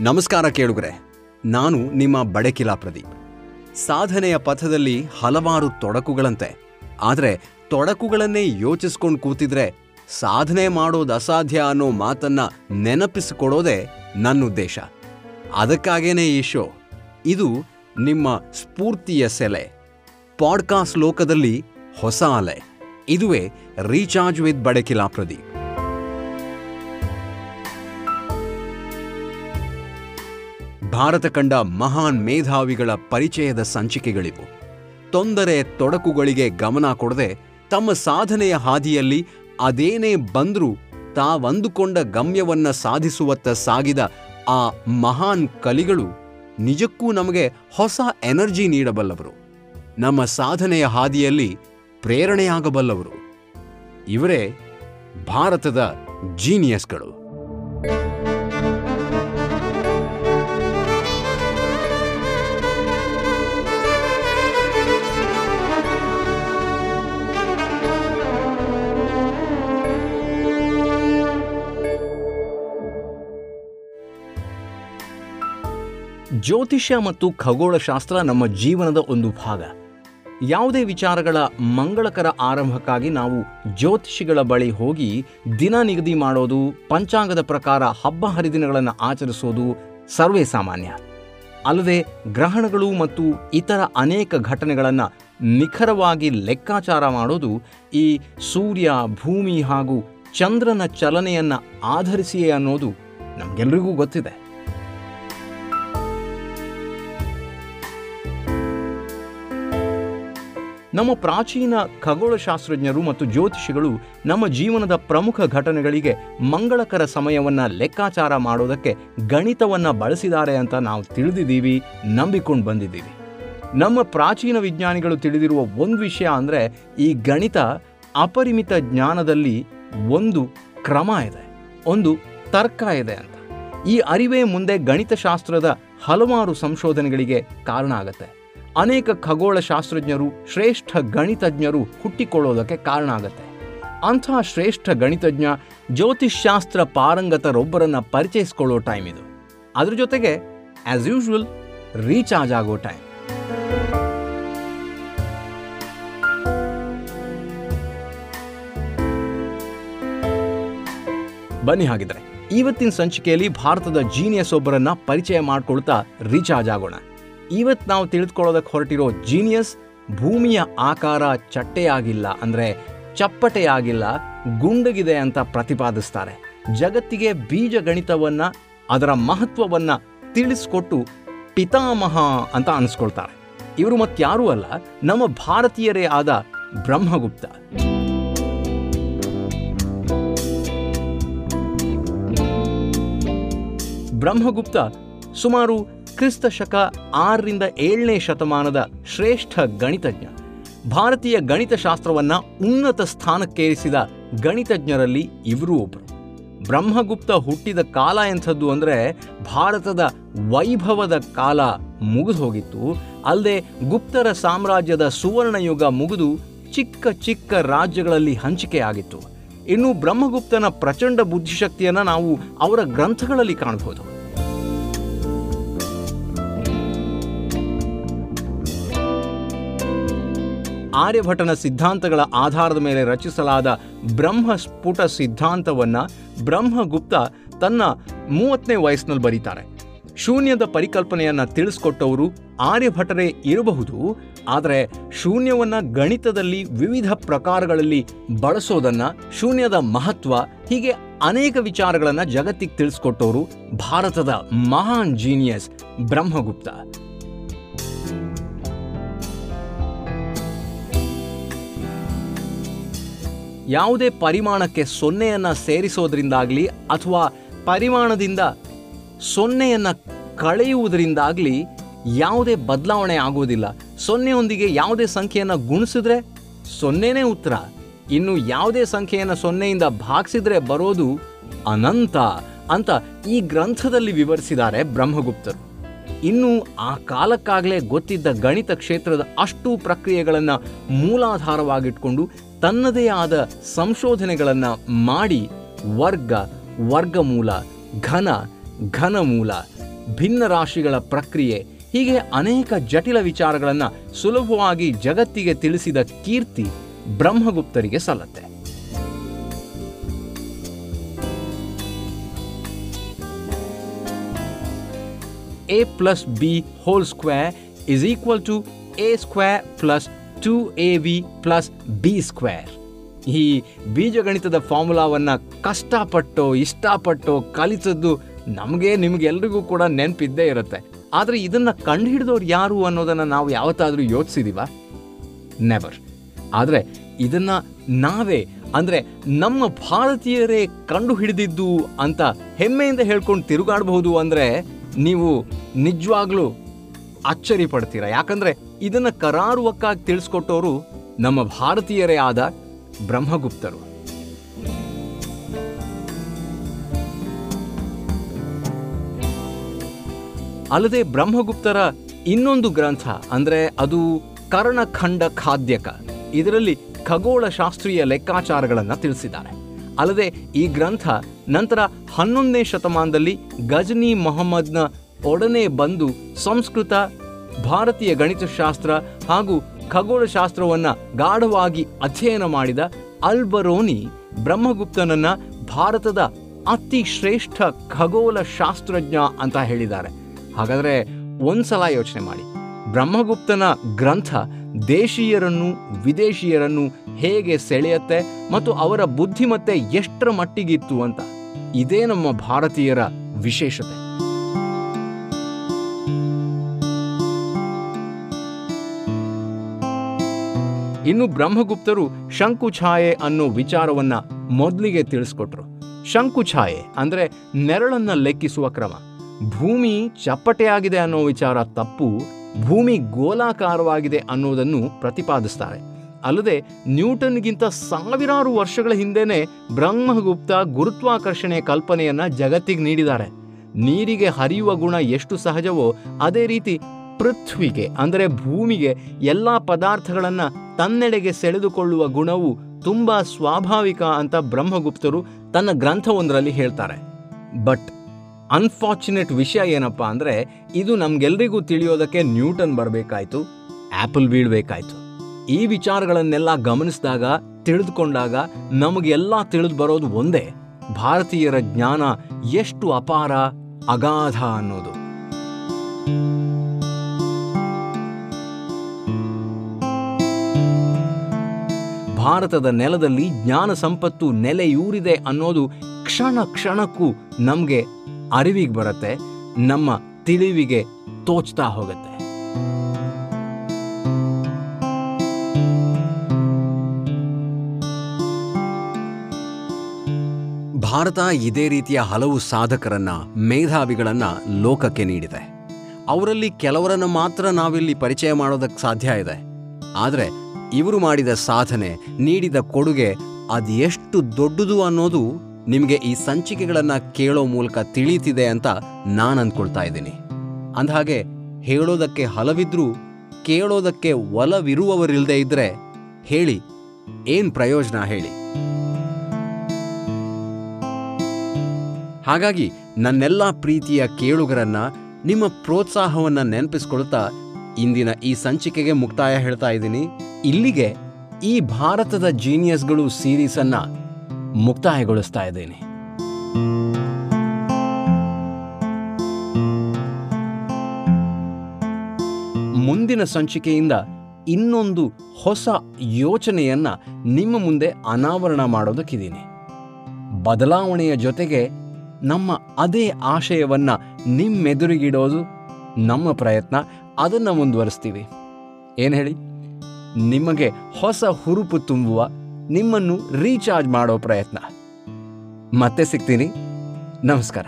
ನಮಸ್ಕಾರ ಕೇಳುಗರೆ, ನಾನು ನಿಮ್ಮ ಬಡಕಿಲಾ ಪ್ರದೀಪ್. ಸಾಧನೆಯ ಪಥದಲ್ಲಿ ಹಲವಾರು ತೊಡಕುಗಳಂತೆ, ಆದರೆ ತೊಡಕುಗಳನ್ನೇ ಯೋಚಿಸ್ಕೊಂಡು ಕೂತಿದ್ರೆ ಸಾಧನೆ ಮಾಡೋದು ಅಸಾಧ್ಯ ಅನ್ನೋ ಮಾತನ್ನ ನೆನಪಿಸಿಕೊಡೋದೇ ನನ್ನ ಉದ್ದೇಶ ಅದಕ್ಕಾಗೇನೆ ಈ ಶೋ? ಇದು ನಿಮ್ಮ ಸ್ಫೂರ್ತಿಯ ಸೆಲೆ. ಪಾಡ್ಕಾಸ್ಟ್ ಲೋಕದಲ್ಲಿ ಹೊಸ ಅಲೆ. ಇದುವೇ ರೀಚಾರ್ಜ್ ವಿತ್ ಬಡಕಿಲಾ ಪ್ರದೀಪ್. ಭಾರತ ಕಂಡ ಮಹಾನ್ ಮೇಧಾವಿಗಳ ಪರಿಚಯದ ಸಂಚಿಕೆಗಳಿವು. ತೊಂದರೆ ತೊಡಕುಗಳಿಗೆ ಗಮನ ಕೊಡದೆ ತಮ್ಮ ಸಾಧನೆಯ ಹಾದಿಯಲ್ಲಿ ಅದೇನೇ ಬಂದರೂ ತಾವಂದುಕೊಂಡ ಗಮ್ಯವನ್ನ ಸಾಧಿಸುವತ್ತ ಸಾಗಿದ ಆ ಮಹಾನ್ ಕಲಿಗಳು ನಿಜಕ್ಕೂ ನಮಗೆ ಹೊಸ ಎನರ್ಜಿ ನೀಡಬಲ್ಲವರು. ನಮ್ಮ ಸಾಧನೆಯ ಹಾದಿಯಲ್ಲಿ ಪ್ರೇರಣೆಯಾಗಬಲ್ಲವರು. ಇವರೇ ಭಾರತದ ಜೀನಿಯಸ್ಗಳು. ಜ್ಯೋತಿಷ್ಯ ಮತ್ತು ಖಗೋಳಶಾಸ್ತ್ರ ನಮ್ಮ ಜೀವನದ ಒಂದು ಭಾಗ. ಯಾವುದೇ ವಿಚಾರಗಳ ಮಂಗಳಕರ ಆರಂಭಕ್ಕಾಗಿ ನಾವು ಜ್ಯೋತಿಷಿಗಳ ಬಳಿ ಹೋಗಿ ದಿನ ನಿಗದಿ ಮಾಡೋದು, ಪಂಚಾಂಗದ ಪ್ರಕಾರ ಹಬ್ಬ ಹರಿದಿನಗಳನ್ನು ಆಚರಿಸೋದು ಸರ್ವೇ ಸಾಮಾನ್ಯ. ಅಲ್ಲದೆ ಗ್ರಹಣಗಳು ಮತ್ತು ಇತರ ಅನೇಕ ಘಟನೆಗಳನ್ನು ನಿಖರವಾಗಿ ಲೆಕ್ಕಾಚಾರ ಮಾಡೋದು ಈ ಸೂರ್ಯ, ಭೂಮಿ ಹಾಗೂ ಚಂದ್ರನ ಚಲನೆಯನ್ನು ಆಧರಿಸಿಯೇ ಅನ್ನೋದು ನಮಗೆಲ್ಲರಿಗೂ ಗೊತ್ತಿದೆ. ನಮ್ಮ ಪ್ರಾಚೀನ ಖಗೋಳಶಾಸ್ತ್ರಜ್ಞರು ಮತ್ತು ಜ್ಯೋತಿಷಿಗಳು ನಮ್ಮ ಜೀವನದ ಪ್ರಮುಖ ಘಟನೆಗಳಿಗೆ ಮಂಗಳಕರ ಸಮಯವನ್ನು ಲೆಕ್ಕಾಚಾರ ಮಾಡೋದಕ್ಕೆ ಗಣಿತವನ್ನು ಬಳಸಿದ್ದಾರೆ ಅಂತ ನಾವು ತಿಳಿದಿದ್ದೀವಿ, ನಂಬಿಕೊಂಡು ಬಂದಿದ್ದೀವಿ. ನಮ್ಮ ಪ್ರಾಚೀನ ವಿಜ್ಞಾನಿಗಳು ತಿಳಿದಿರುವ ಒಂದು ವಿಷಯ ಅಂದರೆ ಈ ಗಣಿತ ಅಪರಿಮಿತ ಜ್ಞಾನದಲ್ಲಿ ಒಂದು ಕ್ರಮ ಇದೆ, ಒಂದು ತರ್ಕ ಇದೆ ಅಂತ. ಈ ಅರಿವೇ ಮುಂದೆ ಗಣಿತಶಾಸ್ತ್ರದ ಹಲವಾರು ಸಂಶೋಧನೆಗಳಿಗೆ ಕಾರಣ ಆಗತ್ತೆ. ಅನೇಕ ಖಗೋಳ ಶಾಸ್ತ್ರಜ್ಞರು ಶ್ರೇಷ್ಠ ಗಣಿತಜ್ಞರು ಹುಟ್ಟಿಕೊಳ್ಳೋದಕ್ಕೆ ಕಾರಣ ಆಗುತ್ತೆ. ಅಂತಹ ಶ್ರೇಷ್ಠ ಗಣಿತಜ್ಞ ಜ್ಯೋತಿಷ್ಶಾಸ್ತ್ರ ಪಾರಂಗತರೊಬ್ಬರನ್ನು ಪರಿಚಯಿಸ್ಕೊಳ್ಳೋ ಟೈಮ್ ಇದು. ಅದ್ರ ಜೊತೆಗೆ ಆಸ್ ಯೂಶುವಲ್ ರೀಚಾರ್ಜ್ ಆಗೋ ಟೈಮ್ ಬನ್ನಿ ಹಾಗಿದ್ರೆ, ಇವತ್ತಿನ ಸಂಚಿಕೆಯಲ್ಲಿ ಭಾರತದ ಜೀನಿಯಸ್ ಒಬ್ಬರನ್ನ ಪರಿಚಯ ಮಾಡ್ಕೊಳ್ತಾ ರೀಚಾರ್ಜ್ ಆಗೋಣ. ಇವತ್ತು ನಾವು ತಿಳಿದುಕೊಳ್ಳೋದಕ್ಕೆ ಹೊರಟಿರೋ ಜೀನಿಯಸ್ ಭೂಮಿಯ ಆಕಾರ ಚಟ್ಟೆಯಾಗಿಲ್ಲ ಅಂದರೆ ಚಪ್ಪಟೆಯಾಗಿಲ್ಲ, ಗುಂಡಗಿದೆ ಅಂತ ಪ್ರತಿಪಾದಿಸ್ತಾರೆ. ಜಗತ್ತಿಗೆ ಬೀಜ ಗಣಿತವನ್ನ ಅದರ ಮಹತ್ವವನ್ನ ತಿಳಿಸ್ಕೊಟ್ಟು ಪಿತಾಮಹ ಅಂತ ಅನಿಸ್ಕೊಳ್ತಾರೆ. ಇವರು ಮತ್ತಾರೂ ಅಲ್ಲ, ನಮ್ಮ ಭಾರತೀಯರೇ ಆದ ಬ್ರಹ್ಮಗುಪ್ತ. ಬ್ರಹ್ಮಗುಪ್ತ ಸುಮಾರು ಕ್ರಿಸ್ತ ಶಕ ಆರರಿಂದ ಏಳನೇ ಶತಮಾನದ ಶ್ರೇಷ್ಠ ಗಣಿತಜ್ಞ. ಭಾರತೀಯ ಗಣಿತಶಾಸ್ತ್ರವನ್ನು ಉನ್ನತ ಸ್ಥಾನಕ್ಕೇರಿಸಿದ ಗಣಿತಜ್ಞರಲ್ಲಿ ಇವರೂ ಒಬ್ಬರು ಬ್ರಹ್ಮಗುಪ್ತ ಹುಟ್ಟಿದ ಕಾಲ ಎಂಥದ್ದು ಅಂದರೆ ಭಾರತದ ವೈಭವದ ಕಾಲ ಮುಗಿದು ಹೋಗಿತ್ತು. ಅಲ್ಲದೆ ಗುಪ್ತರ ಸಾಮ್ರಾಜ್ಯದ ಸುವರ್ಣಯುಗ ಮುಗಿದು ಚಿಕ್ಕ ಚಿಕ್ಕ ರಾಜ್ಯಗಳಲ್ಲಿ ಹಂಚಿಕೆಯಾಗಿತ್ತು ಇನ್ನು ಬ್ರಹ್ಮಗುಪ್ತನ ಪ್ರಚಂಡ ಬುದ್ಧಿಶಕ್ತಿಯನ್ನು ನಾವು ಅವರ ಗ್ರಂಥಗಳಲ್ಲಿ ಕಾಣಬಹುದು. ಆರ್ಯಭಟನ ಸಿದ್ಧಾಂತಗಳ ಆಧಾರದ ಮೇಲೆ ರಚಿಸಲಾದ ಬ್ರಹ್ಮಸ್ಫುಟ ಸಿದ್ಧಾಂತವನ್ನು ಬ್ರಹ್ಮಗುಪ್ತ ತನ್ನ ಮೂವತ್ತನೇ ವಯಸ್ಸಿನಲ್ಲಿ ಬರೀತಾರೆ. ಶೂನ್ಯದ ಪರಿಕಲ್ಪನೆಯನ್ನು ತಿಳಿಸ್ಕೊಟ್ಟವರು ಆರ್ಯಭಟರೇ ಇರಬಹುದು, ಆದರೆ ಶೂನ್ಯವನ್ನು ಗಣಿತದಲ್ಲಿ ವಿವಿಧ ಪ್ರಕಾರಗಳಲ್ಲಿ ಬಳಸೋದನ್ನು ಶೂನ್ಯದ ಮಹತ್ವ ಹೀಗೆ ಅನೇಕ ವಿಚಾರಗಳನ್ನು ಜಗತ್ತಿಗೆ ತಿಳಿಸ್ಕೊಟ್ಟವರು ಭಾರತದ ಮಹಾನ್ ಜೀನಿಯಸ್ ಬ್ರಹ್ಮಗುಪ್ತ. ಯಾವುದೇ ಪರಿಮಾಣಕ್ಕೆ ಸೊನ್ನೆಯನ್ನು ಸೇರಿಸೋದ್ರಿಂದಾಗಲಿ ಅಥವಾ ಪರಿಮಾಣದಿಂದ ಸೊನ್ನೆಯನ್ನು ಕಳೆಯುವುದರಿಂದಾಗಲಿ ಯಾವುದೇ ಬದಲಾವಣೆ ಆಗೋದಿಲ್ಲ ಸೊನ್ನೆಯೊಂದಿಗೆ ಯಾವುದೇ ಸಂಖ್ಯೆಯನ್ನು ಗುಣಿಸಿದ್ರೆ ಸೊನ್ನೆನೇ ಉತ್ತರ. ಇನ್ನು ಯಾವುದೇ ಸಂಖ್ಯೆಯನ್ನು ಸೊನ್ನೆಯಿಂದ ಭಾಗಿಸಿದ್ರೆ ಬರೋದು ಅನಂತ ಅಂತ ಈ ಗ್ರಂಥದಲ್ಲಿ ವಿವರಿಸಿದ್ದಾರೆ ಬ್ರಹ್ಮಗುಪ್ತರು. ಇನ್ನು ಆ ಕಾಲಕ್ಕಾಗಲೇ ಗೊತ್ತಿದ್ದ ಗಣಿತ ಕ್ಷೇತ್ರದ ಅಷ್ಟು ಪ್ರಕ್ರಿಯೆಗಳನ್ನು ಮೂಲಾಧಾರವಾಗಿಟ್ಕೊಂಡು ತನ್ನದೇ ಆದ ಸಂಶೋಧನೆಗಳನ್ನು ಮಾಡಿ ವರ್ಗ, ವರ್ಗಮೂಲ, ಘನ, ಘನಮೂಲ, ಭಿನ್ನ ರಾಶಿಗಳ ಪ್ರಕ್ರಿಯೆ, ಹೀಗೆ ಅನೇಕ ಜಟಿಲ ವಿಚಾರಗಳನ್ನು ಸುಲಭವಾಗಿ ಜಗತ್ತಿಗೆ ತಿಳಿಸಿದ ಕೀರ್ತಿ ಬ್ರಹ್ಮಗುಪ್ತರಿಗೆ ಸಲ್ಲತ್ತೆ. A plus b whole square is equal to a square a square plus 2ab plus b square. ಈ ಬೀಜಗಣಿತದ ಫಾರ್ಮುಲಾವನ್ನು ಕಷ್ಟಪಟ್ಟು, ಇಷ್ಟಪಟ್ಟು ಕಲಿತದ್ದು ನಮಗೆ, ನಿಮಗೆಲ್ರಿಗೂ ಕೂಡ ನೆನಪಿದ್ದೇ ಇರುತ್ತೆ. ಆದರೆ ಇದನ್ನು ಕಂಡುಹಿಡಿದವ್ರು ಯಾರು ಅನ್ನೋದನ್ನು ನಾವು ಯಾವತ್ತಾದರೂ ಯೋಚಿಸಿದೀವ? ನೆವರ್ ಆದರೆ ಇದನ್ನು ನಾವೇ, ಅಂದರೆ ನಮ್ಮ ಭಾರತೀಯರೇ ಕಂಡು ಹಿಡಿದಿದ್ದು ಅಂತ ಹೆಮ್ಮೆಯಿಂದ ಹೇಳ್ಕೊಂಡು ತಿರುಗಾಡಬಹುದು ಅಂದರೆ ನೀವು ನಿಜವಾಗ್ಲೂ ಅಚ್ಚರಿ ಪಡ್ತೀರಾ ಯಾಕಂದ್ರೆ ಇದನ್ನ ಕರಾರುವಕ್ಕಾಗಿ ತಿಳಿಸ್ಕೊಟ್ಟವರು ನಮ್ಮ ಭಾರತೀಯರೇ ಆದ ಬ್ರಹ್ಮಗುಪ್ತರು. ಅಲ್ಲದೆ ಬ್ರಹ್ಮಗುಪ್ತರ ಇನ್ನೊಂದು ಗ್ರಂಥ, ಅಂದ್ರೆ ಅದು ಕರ್ಣಖಂಡ ಖಾದ್ಯಕ. ಇದರಲ್ಲಿ ಖಗೋಳ ಶಾಸ್ತ್ರೀಯ ಲೆಕ್ಕಾಚಾರಗಳನ್ನು ತಿಳಿಸಿದ್ದಾರೆ. ಅಲ್ಲದೆ ಈ ಗ್ರಂಥ ನಂತರ ಹನ್ನೊಂದನೇ ಶತಮಾನದಲ್ಲಿ ಗಜನಿ ಮೊಹಮ್ಮದ್ನ ಒಡನೆ ಬಂದು ಸಂಸ್ಕೃತ, ಭಾರತೀಯ ಗಣಿತಶಾಸ್ತ್ರ ಹಾಗೂ ಖಗೋಳಶಾಸ್ತ್ರವನ್ನು ಗಾಢವಾಗಿ ಅಧ್ಯಯನ ಮಾಡಿದ ಅಲ್ಬರೋನಿ ಬ್ರಹ್ಮಗುಪ್ತನನ್ನ ಭಾರತದ ಅತಿ ಶ್ರೇಷ್ಠ ಖಗೋಳ ಶಾಸ್ತ್ರಜ್ಞ ಅಂತ ಹೇಳಿದ್ದಾರೆ. ಹಾಗಾದರೆ ಒಂದ್ಸಲ ಯೋಚನೆ ಮಾಡಿ. ಬ್ರಹ್ಮಗುಪ್ತನ ಗ್ರಂಥ ದೇಶೀಯರನ್ನು ವಿದೇಶಿಯರನ್ನು ಹೇಗೆ ಸೆಳೆಯತ್ತೆ ಮತ್ತು ಅವರ ಬುದ್ಧಿಮತ್ತೆ ಎಷ್ಟರ ಮಟ್ಟಿಗಿತ್ತು ಅಂತ. ಇದೇ ನಮ್ಮ ಭಾರತೀಯರ ವಿಶೇಷತೆ. ಇನ್ನು ಬ್ರಹ್ಮಗುಪ್ತರು ಶಂಕುಛಾಯೆ ಅನ್ನೋ ವಿಚಾರವನ್ನ ಮೊದಲಿಗೆ ತಿಳಿಸ್ಕೊಟ್ರು. ಶಂಕುಛಾಯೆ ಅಂದ್ರೆ ನೆರಳನ್ನ ಲೆಕ್ಕಿಸುವ ಕ್ರಮ. ಭೂಮಿ ಚಪ್ಪಟೆಯಾಗಿದೆ ಅನ್ನೋ ವಿಚಾರ ತಪ್ಪು, ಭೂಮಿ ಗೋಲಾಕಾರವಾಗಿದೆ ಅನ್ನೋದನ್ನು ಪ್ರತಿಪಾದಿಸ್ತಾರೆ. ಅಲ್ಲದೆ ನ್ಯೂಟನ್ಗಿಂತ ಸಾವಿರಾರು ವರ್ಷಗಳ ಹಿಂದೆನೆ ಬ್ರಹ್ಮಗುಪ್ತ ಗುರುತ್ವಾಕರ್ಷಣೆಯ ಕಲ್ಪನೆಯನ್ನ ಜಗತ್ತಿಗೆ ನೀಡಿದ್ದಾರೆ. ನೀರಿಗೆ ಹರಿಯುವ ಗುಣ ಎಷ್ಟು ಸಹಜವೋ ಅದೇ ರೀತಿ ಪೃಥ್ವಿಗೆ, ಅಂದರೆ ಭೂಮಿಗೆ ಎಲ್ಲ ಪದಾರ್ಥಗಳನ್ನು ತನ್ನೆಡೆಗೆ ಸೆಳೆದುಕೊಳ್ಳುವ ಗುಣವು ತುಂಬಾ ಸ್ವಾಭಾವಿಕ ಅಂತ ಬ್ರಹ್ಮಗುಪ್ತರು ತನ್ನ ಗ್ರಂಥವೊಂದರಲ್ಲಿ ಹೇಳ್ತಾರೆ. ಬಟ್ ಅನ್ಫಾರ್ಚುನೇಟ್ ವಿಷಯ ಏನಪ್ಪ ಅಂದರೆ ಇದು ನಮಗೆಲ್ಲರಿಗೂ ತಿಳಿಯೋದಕ್ಕೆ ನ್ಯೂಟನ್ ಬರಬೇಕಾಯ್ತು ಆ್ಯಪಲ್ ಬೀಳ್ಬೇಕಾಯ್ತು. ಈ ವಿಚಾರಗಳನ್ನೆಲ್ಲ ಗಮನಿಸಿದಾಗ, ತಿಳಿದುಕೊಂಡಾಗ ನಮಗೆಲ್ಲ ತಿಳಿದು ಬರೋದು ಒಂದೇ, ಭಾರತೀಯರ ಜ್ಞಾನ ಎಷ್ಟು ಅಪಾರ, ಅಗಾಧ ಅನ್ನೋದು. ಭಾರತದ ನೆಲದಲ್ಲಿ ಜ್ಞಾನ ಸಂಪತ್ತು ನೆಲೆಯೂರಿದೆ ಅನ್ನೋದು ಕ್ಷಣ ಕ್ಷಣಕ್ಕೂ ನಮಗೆ ಅರಿವಿಗೆ ಬರುತ್ತೆ, ನಮ್ಮ ತಿಳಿವಿಗೆ ತೋಚ್ತಾ ಹೋಗುತ್ತೆ. ಭಾರತ ಇದೇ ರೀತಿಯ ಹಲವು ಸಾಧಕರನ್ನ, ಮೇಧಾವಿಗಳನ್ನ ಲೋಕಕ್ಕೆ ನೀಡಿದೆ. ಅವರಲ್ಲಿ ಕೆಲವರನ್ನು ಮಾತ್ರ ನಾವಿಲ್ಲಿ ಪರಿಚಯ ಮಾಡೋದಕ್ಕೆ ಸಾಧ್ಯ ಇದೆ. ಆದರೆ ಇವರು ಮಾಡಿದ ಸಾಧನೆ, ನೀಡಿದ ಕೊಡುಗೆ ಅದೆಷ್ಟು ದೊಡ್ಡದು ಅನ್ನೋದು ನಿಮಗೆ ಈ ಸಂಚಿಕೆಗಳನ್ನು ಕೇಳೋ ಮೂಲಕ ತಿಳಿಯುತ್ತಿದೆ ಅಂತ ನಾನು ಅಂದ್ಕೊಳ್ತಾ ಇದ್ದೀನಿ. ಅಂದಹಾಗೆ, ಹೇಳೋದಕ್ಕೆ ಹಲವಿದ್ರೂ, ಕೇಳೋದಕ್ಕೆ ಒಲವಿರುವವರಿಲ್ಲದೆ ಇದ್ರೆ ಹೇಳಿ, ಏನ್ ಪ್ರಯೋಜನ ಹೇಳಿ. ಹಾಗಾಗಿ, ನನ್ನೆಲ್ಲ ಪ್ರೀತಿಯ ಕೇಳುಗರನ್ನ ನಿಮ್ಮ ಪ್ರೋತ್ಸಾಹವನ್ನ ನೆನಪಿಸ್ಕೊಳ್ತಾ ಇಂದಿನ ಈ ಸಂಚಿಕೆಗೆ ಮುಕ್ತಾಯ ಹೇಳ್ತಾ ಇದ್ದೀನಿ. ಇಲ್ಲಿಗೆ ಈ ಭಾರತದ ಜೀನಿಯಸ್ಗಳು ಸೀರೀಸನ್ನು ಮುಕ್ತಾಯಗೊಳಿಸ್ತಾ ಇದ್ದೀನಿ. ಮುಂದಿನ ಸಂಚಿಕೆಯಿಂದ ಇನ್ನೊಂದು ಹೊಸ ಯೋಚನೆಯನ್ನು ನಿಮ್ಮ ಮುಂದೆ ಅನಾವರಣ ಮಾಡೋದಕ್ಕಿದ್ದೀನಿ. ಬದಲಾವಣೆಯ ಜೊತೆಗೆ ನಮ್ಮ ಅದೇ ಆಶಯವನ್ನ ನಿಮ್ಮೆದುರಿಗಿಡೋದು ನಮ್ಮ ಪ್ರಯತ್ನ, ಅದನ್ನು ಮುಂದುವರಿಸ್ತೀವಿ. ಏನು ಹೇಳಿ? ನಿಮಗೆ ಹೊಸ ಹುರುಪು ತುಂಬುವ ನಿಮ್ಮನ್ನು ರೀಚಾರ್ಜ್ ಮಾಡೋ ಪ್ರಯತ್ನ. ಮತ್ತೆ ಸಿಗ್ತೀನಿ. ನಮಸ್ಕಾರ.